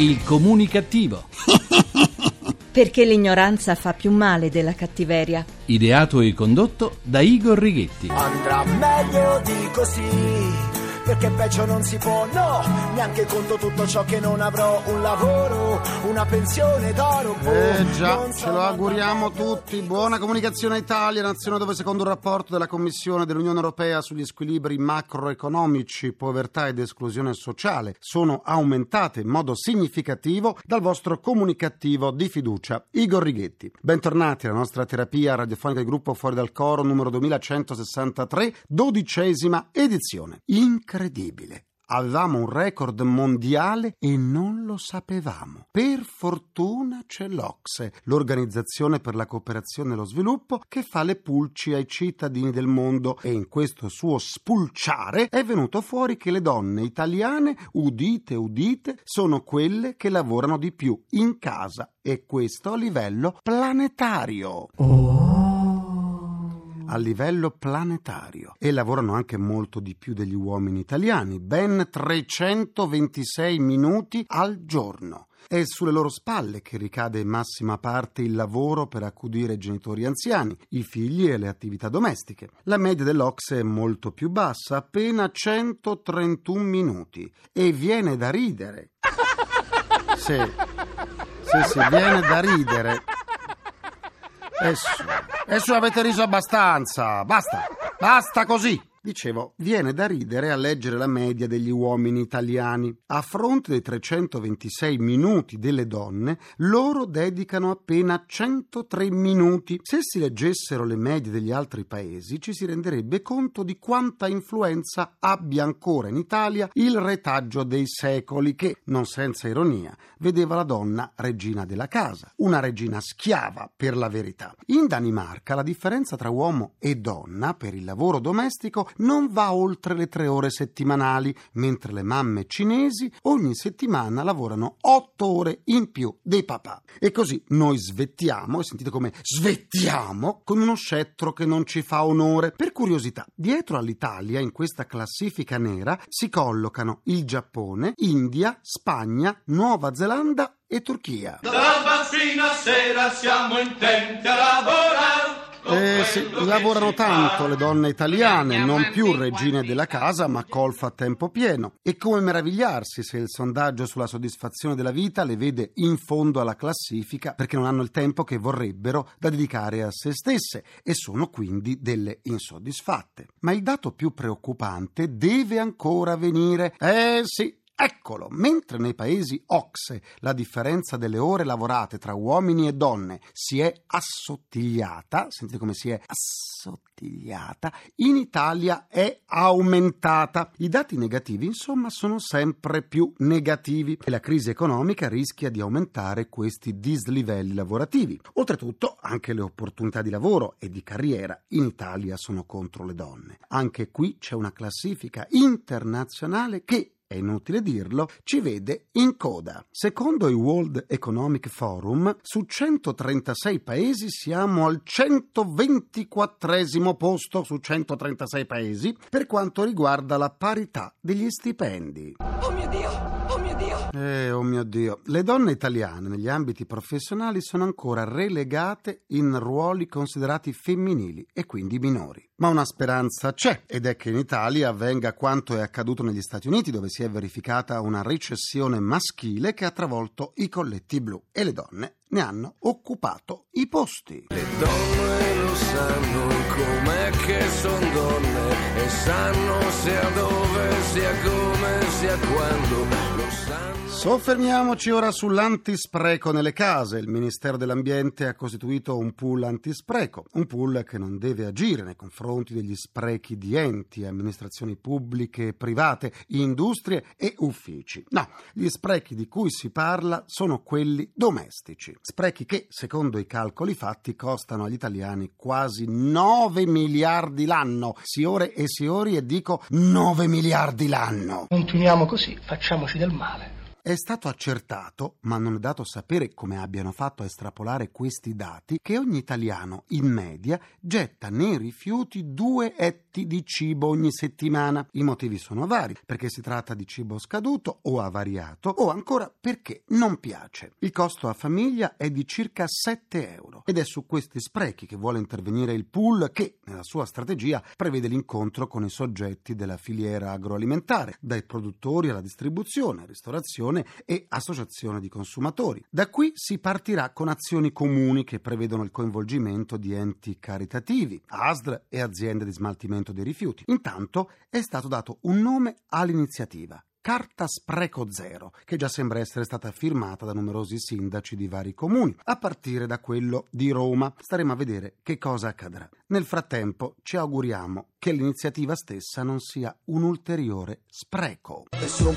Il comunicativo. Perché l'ignoranza fa più male della cattiveria. Ideato e condotto da Igor Righetti. Andrà meglio di così. Perché peggio non si può, no, neanche conto tutto ciò che non avrò, un lavoro, una pensione d'oro. boh, Eh già, ce lo auguriamo tutti. Buona comunicazione a Italia, nazione dove secondo un rapporto della Commissione dell'Unione Europea sugli squilibri macroeconomici, povertà ed esclusione sociale sono aumentate in modo significativo dal vostro comunicativo di fiducia, Igor Righetti. Bentornati alla nostra terapia radiofonica di gruppo Fuori dal Coro numero 2163, dodicesima edizione. Incredibile. Avevamo un record mondiale e non lo sapevamo. Per fortuna c'è l'Ocse, l'Organizzazione per la cooperazione e lo sviluppo, che fa le pulci ai cittadini del mondo. E in questo suo spulciare è venuto fuori che le donne italiane, udite udite, sono quelle che lavorano di più in casa e questo a livello planetario a livello planetario e lavorano anche molto di più degli uomini italiani, ben 326 minuti al giorno. È sulle loro spalle che ricade in massima parte il lavoro per accudire i genitori anziani, i figli e le attività domestiche. La media dell'Ocse è molto più bassa, appena 131 minuti, e viene da ridere. Sì, sì, sì, viene da ridere. E su avete riso abbastanza. Basta, basta così. Dicevo, viene da ridere a leggere la media degli uomini italiani. A fronte dei 326 minuti delle donne, loro dedicano appena 103 minuti. Se si leggessero le medie degli altri paesi, ci si renderebbe conto di quanta influenza abbia ancora in Italia il retaggio dei secoli che, non senza ironia, vedeva la donna regina della casa, una regina schiava per la verità. In Danimarca la differenza tra uomo e donna per il lavoro domestico non va oltre le tre ore settimanali, mentre le mamme cinesi ogni settimana lavorano otto ore in più dei papà. E così noi svettiamo, e sentite come svettiamo, con uno scettro che non ci fa onore. Per curiosità, dietro all'Italia in questa classifica nera si collocano il Giappone, India, Spagna, Nuova Zelanda e Turchia. Dalla mattina a sera siamo intenti a lavorare. Eh sì, lavorano tanto le donne italiane, non più regine della casa, ma colfa a tempo pieno. E come meravigliarsi se il sondaggio sulla soddisfazione della vita le vede in fondo alla classifica perché non hanno il tempo che vorrebbero da dedicare a se stesse e sono quindi delle insoddisfatte. Ma il dato più preoccupante deve ancora venire. Eh sì, Eccolo, mentre nei paesi OXE la differenza delle ore lavorate tra uomini e donne si è assottigliata, sentite come si è assottigliata, in Italia è aumentata. I dati negativi, insomma, sono sempre più negativi e la crisi economica rischia di aumentare questi dislivelli lavorativi. Oltretutto, anche le opportunità di lavoro e di carriera in Italia sono contro le donne. Anche qui c'è una classifica internazionale che è inutile dirlo, ci vede in coda. Secondo il World Economic Forum, su 136 paesi siamo al 124 posto su 136 paesi per quanto riguarda la parità degli stipendi. Oh mio Dio! Oh mio Dio! Eh, oh mio Dio, le donne italiane negli ambiti professionali sono ancora relegate in ruoli considerati femminili e quindi minori. Ma una speranza c'è ed è che in Italia avvenga quanto è accaduto negli Stati Uniti dove si è verificata una recessione maschile che ha travolto i colletti blu e le donne ne hanno occupato i posti. Le donne lo sanno com'è che son donne e sanno sia dove, sia come, sia quando lo sanno. Soffermiamoci ora sull'antispreco nelle case. Il Ministero dell'Ambiente ha costituito un pool antispreco, un pool che non deve agire nei confronti degli sprechi di enti, amministrazioni pubbliche e private, industrie e uffici. No, gli sprechi di cui si parla sono quelli domestici. Sprechi che, secondo i calcoli fatti, costano agli italiani quasi 9 miliardi l'anno. Siore e siori e dico 9 miliardi l'anno. Continuiamo così, facciamoci del male. È stato accertato, ma non è dato sapere come abbiano fatto a estrapolare questi dati, che ogni italiano in media getta nei rifiuti due etti di cibo ogni settimana. I motivi sono vari, perché si tratta di cibo scaduto o avariato, o ancora perché non piace. Il costo a famiglia è di circa 7 euro ed è su questi sprechi che vuole intervenire il pool che, nella sua strategia, prevede l'incontro con i soggetti della filiera agroalimentare, dai produttori alla distribuzione, ristorazione e associazione di consumatori. Da qui si partirà con azioni comuni che prevedono il coinvolgimento di enti caritativi, ASDR e aziende di smaltimento dei rifiuti. Intanto è stato dato un nome all'iniziativa. Carta Spreco Zero, che già sembra essere stata firmata da numerosi sindaci di vari comuni, a partire da quello di Roma. Staremo a vedere che cosa accadrà. Nel frattempo ci auguriamo che l'iniziativa stessa non sia un ulteriore spreco. E e.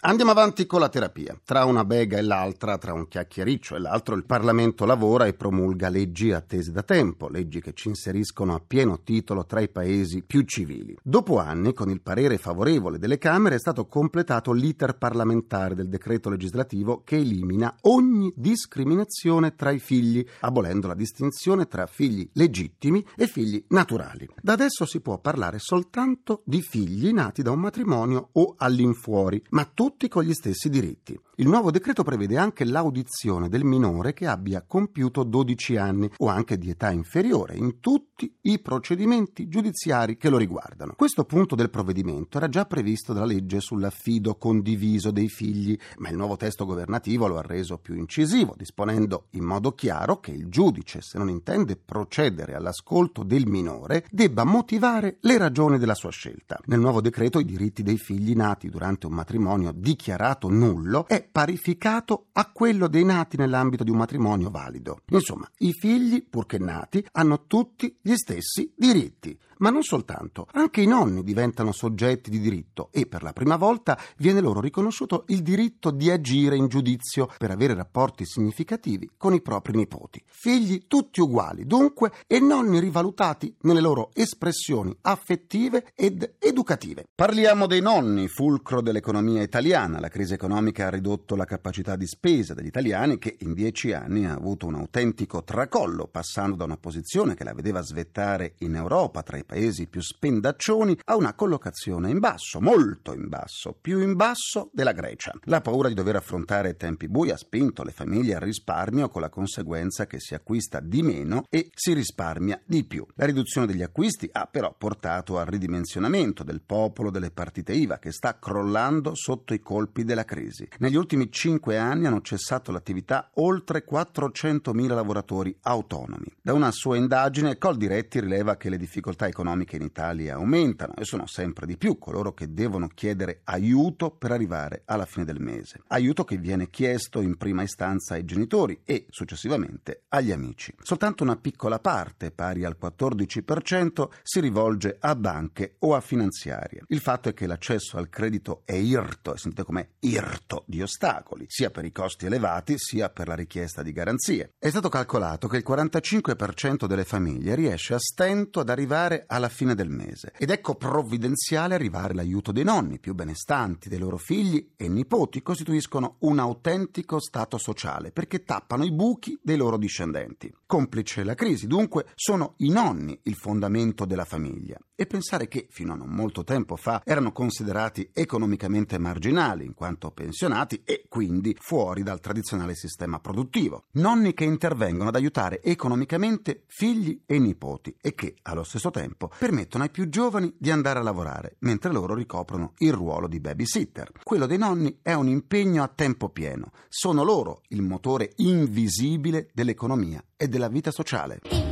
Andiamo avanti con la terapia. Tra una bega e l'altra, tra un chiacchiericcio e l'altro, il Parlamento lavora e promulga leggi attese da tempo, leggi che ci inseriscono a pieno titolo tra i paesi più civili. Dopo anni, con il parere favorevole delle Camere, è stato completato l'iter parlamentare del decreto legislativo che elimina ogni discriminazione tra i figli, abolendo la distinzione tra figli legittimi e figli naturali. Da adesso si può parlare soltanto di figli nati da un matrimonio o all'infuori, ma tutti con gli stessi diritti. Il nuovo decreto prevede anche l'audizione del minore che abbia compiuto 12 anni o anche di età inferiore in tutti i procedimenti giudiziari che lo riguardano. Questo punto del provvedimento era già previsto dalla legge sull'affido condiviso dei figli, ma il nuovo testo governativo lo ha reso più incisivo, disponendo in modo chiaro che il giudice, se non intende procedere all'ascolto del minore, debba motivare le ragioni della sua scelta. Nel nuovo decreto i diritti dei figli nati durante un matrimonio dichiarato nullo è parificato a quello dei nati nell'ambito di un matrimonio valido. Insomma, i figli, purché nati, hanno tutti gli stessi diritti. Ma non soltanto, anche i nonni diventano soggetti di diritto e per la prima volta viene loro riconosciuto il diritto di agire in giudizio per avere rapporti significativi con i propri nipoti. Figli tutti uguali, dunque, e nonni rivalutati nelle loro espressioni affettive ed educative. Parliamo dei nonni, fulcro dell'economia italiana. La crisi economica ha ridotto la capacità di spesa degli italiani che in dieci anni ha avuto un autentico tracollo, passando da una posizione che la vedeva svettare in Europa tra i paesi più spendaccioni a una collocazione in basso, molto in basso, più in basso della Grecia. La paura di dover affrontare tempi bui ha spinto le famiglie al risparmio con la conseguenza che si acquista di meno e si risparmia di più. La riduzione degli acquisti ha però portato al ridimensionamento del popolo delle partite IVA che sta crollando sotto i colpi della crisi. Negli ultimi cinque anni hanno cessato l'attività oltre 400.000 lavoratori autonomi. Da una sua indagine Coldiretti rileva che le difficoltà economiche in Italia aumentano e sono sempre di più coloro che devono chiedere aiuto per arrivare alla fine del mese. Aiuto che viene chiesto in prima istanza ai genitori e successivamente agli amici. Soltanto una piccola parte, pari al 14%, si rivolge a banche o a finanziarie. Il fatto è che l'accesso al credito è irto, e sentite com'è irto di ostacoli, sia per i costi elevati sia per la richiesta di garanzie. È stato calcolato che il 45% delle famiglie riesce a stento ad arrivare alla fine del mese ed ecco provvidenziale arrivare l'aiuto dei nonni più benestanti, dei loro figli e nipoti costituiscono un autentico stato sociale perché tappano i buchi dei loro discendenti. Complice la crisi, dunque, sono i nonni il fondamento della famiglia e pensare che fino a non molto tempo fa erano considerati economicamente marginali in quanto pensionati e quindi fuori dal tradizionale sistema produttivo. Nonni che intervengono ad aiutare economicamente figli e nipoti e che allo stesso tempo permettono ai più giovani di andare a lavorare mentre loro ricoprono il ruolo di babysitter. Quello dei nonni è un impegno a tempo pieno. Sono loro il motore invisibile dell'economia e della vita sociale.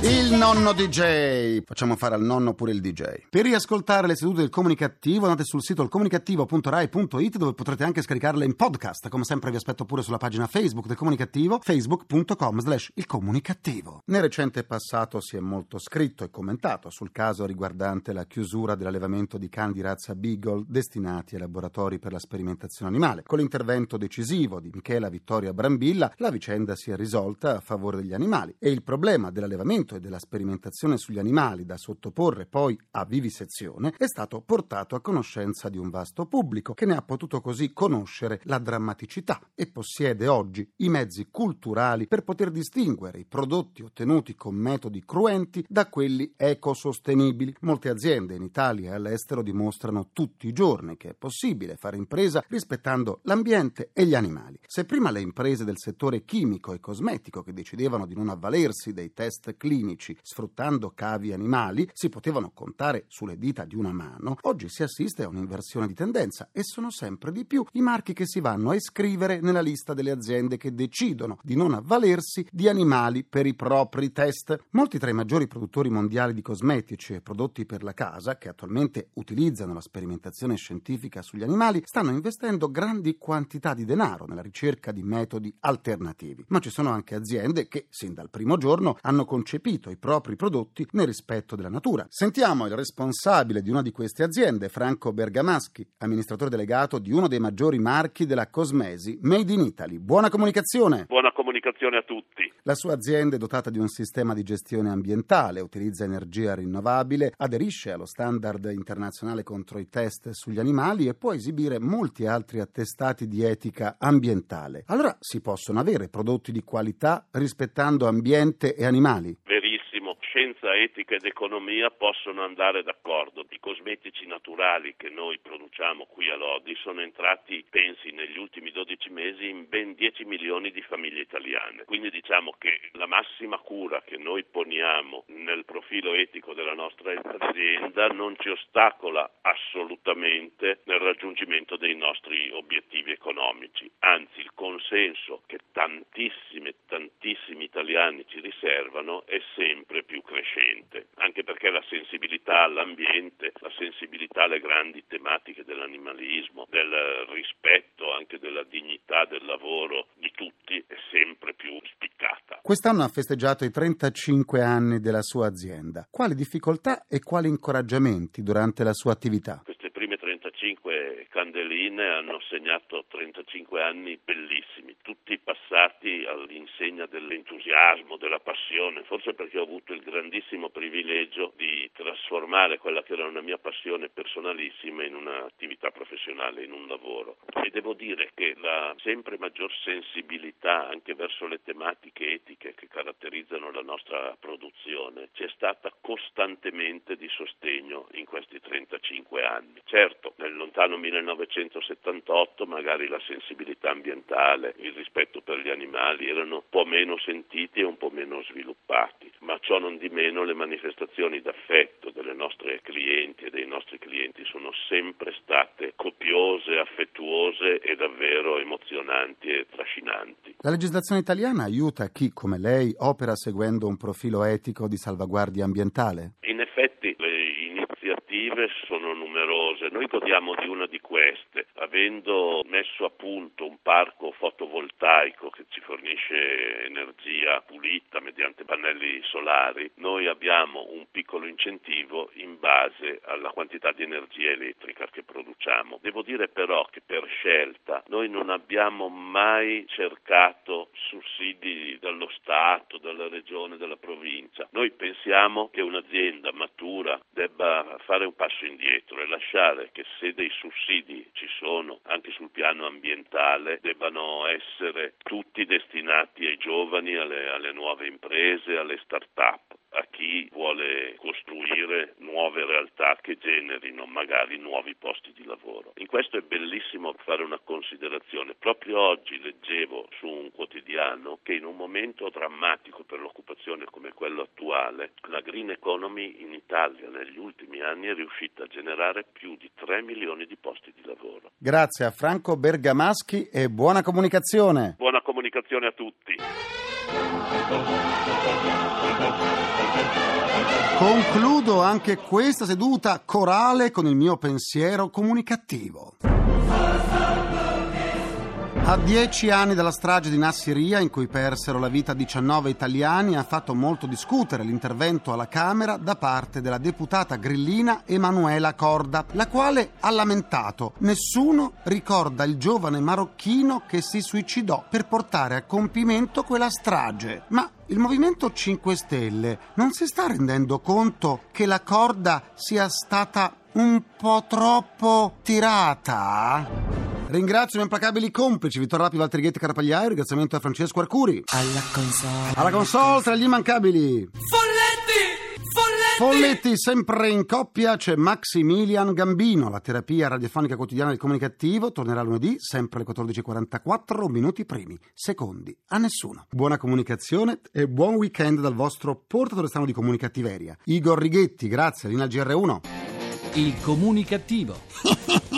Il nonno DJ. Facciamo fare al nonno pure il DJ. Per riascoltare le sedute del comunicativo andate sul sito ilcomunicativo.rai.it dove potrete anche scaricarle in podcast. Come sempre vi aspetto pure sulla pagina Facebook del comunicativo facebook.com slash il comunicativo. Nel recente passato si è molto scritto e commentato sul caso riguardante la chiusura dell'allevamento di cani di razza Beagle destinati ai laboratori per la sperimentazione animale. Con l'intervento decisivo di Michela Vittoria Brambilla la vicenda si è risolta a favore degli animali e il problema dell'allevamento e della sperimentazione sugli animali da sottoporre poi a vivisezione è stato portato a conoscenza di un vasto pubblico che ne ha potuto così conoscere la drammaticità e possiede oggi i mezzi culturali per poter distinguere i prodotti ottenuti con metodi cruenti da quelli ecosostenibili. Molte aziende in Italia e all'estero dimostrano tutti i giorni che è possibile fare impresa rispettando l'ambiente e gli animali. Se prima le imprese del settore chimico e cosmetico che decidevano di non avvalersi dei test clinici clinici sfruttando cavi animali si potevano contare sulle dita di una mano, oggi si assiste a un'inversione di tendenza e sono sempre di più i marchi che si vanno a iscrivere nella lista delle aziende che decidono di non avvalersi di animali per i propri test. Molti tra i maggiori produttori mondiali di cosmetici e prodotti per la casa, che attualmente utilizzano la sperimentazione scientifica sugli animali, stanno investendo grandi quantità di denaro nella ricerca di metodi alternativi. Ma ci sono anche aziende che, sin dal primo giorno, hanno concepito concepito i propri prodotti nel rispetto della natura. Sentiamo il responsabile di una di queste aziende, Franco Bergamaschi, amministratore delegato di uno dei maggiori marchi della Cosmesi, Made in Italy. Buona comunicazione! Buona comunicazione a tutti! La sua azienda è dotata di un sistema di gestione ambientale, utilizza energia rinnovabile, aderisce allo standard internazionale contro i test sugli animali e può esibire molti altri attestati di etica ambientale. Allora si possono avere prodotti di qualità rispettando ambiente e animali? Scienza, etica ed economia possono andare d'accordo. I cosmetici naturali che noi produciamo qui a Lodi sono entrati, pensi, negli ultimi 12 mesi in ben 10 milioni di famiglie italiane. Quindi diciamo che la massima cura che noi poniamo nel profilo etico della nostra azienda non ci ostacola assolutamente nel raggiungimento dei nostri obiettivi economici. Anzi, il consenso che tantissimi, tantissimi italiani ci riservano è sempre più crescente, anche perché la sensibilità all'ambiente, la sensibilità alle grandi tematiche dell'animalismo, del rispetto anche della dignità del lavoro di tutti è sempre più spiccata. Quest'anno ha festeggiato i 35 anni della sua azienda. Quali difficoltà e quali incoraggiamenti durante la sua attività? Queste prime 35 candeline hanno segnato 35 anni bellissimi, tutti passati all'insegna dell'entusiasmo, della passione, forse perché ho avuto il grandissimo privilegio di trasformare quella che era una mia passione personalissima in un'attività professionale, in un lavoro. E devo dire che la sempre maggior sensibilità anche verso le tematiche etiche che caratterizzano la nostra produzione ci è stata costantemente di sostegno in questi 35 anni. Certo, nel lontano 1978 magari la sensibilità ambientale, il rispetto per gli animali erano un po' meno sentiti e un po' meno sviluppati, ma ciò non di meno le manifestazioni d'affetto delle nostre clienti e dei nostri clienti sono sempre state copiose, affettuose e davvero emozionanti e trascinanti. La legislazione italiana aiuta chi come lei opera seguendo un profilo etico di salvaguardia ambientale? In effetti le iniziative sono numerose, noi godiamo di una di queste, avendo messo a punto un parco fotovoltaico che ci fornisce energia pulita mediante pannelli solari, noi abbiamo un piccolo incentivo in base alla quantità di energia elettrica che produciamo. Devo dire però che per scelta noi non abbiamo mai cercato sussidi dallo Stato, dalla Regione, dalla provincia. Noi pensiamo che un'azienda matura debba fare un passo indietro e lasciare che se dei sussidi ci sono anche sul piano ambientale debbano essere tutti destinati ai giovani, alle, alle nuove imprese, alle start-up a chi vuole costruire nuove realtà che generino magari nuovi posti di lavoro. In questo è bellissimo fare una considerazione. Proprio oggi leggevo su un quotidiano che in un momento drammatico per l'occupazione come quello attuale, la green economy in Italia negli ultimi anni è riuscita a generare più di 3 milioni di posti di lavoro. Grazie a Franco Bergamaschi e buona comunicazione. Buona comunicazione a tutti. Concludo anche questa seduta corale con il mio pensiero comunicativo. A dieci anni dalla strage di Nassiria, in cui persero la vita 19 italiani, ha fatto molto discutere l'intervento alla Camera da parte della deputata grillina Emanuela Corda, la quale ha lamentato nessuno ricorda il giovane marocchino che si suicidò per portare a compimento quella strage. Ma il Movimento 5 Stelle non si sta rendendo conto che la corda sia stata un po' troppo tirata? Ringrazio i miei implacabili complici Vittorio Rapi, Valtrighetti Carapagliaio. Ringraziamento a Francesco Arcuri. Alla console. Alla console tra gli immancabili. Folletti! Folletti! Folletti, sempre in coppia, c'è Maximilian Gambino. La terapia radiofonica quotidiana del comunicativo tornerà lunedì, sempre alle 14.44, minuti primi, secondi, a nessuno. Buona comunicazione e buon weekend dal vostro portatore strano di comunicattiveria. Igor Righetti, grazie, Lina GR1. Il comunicativo.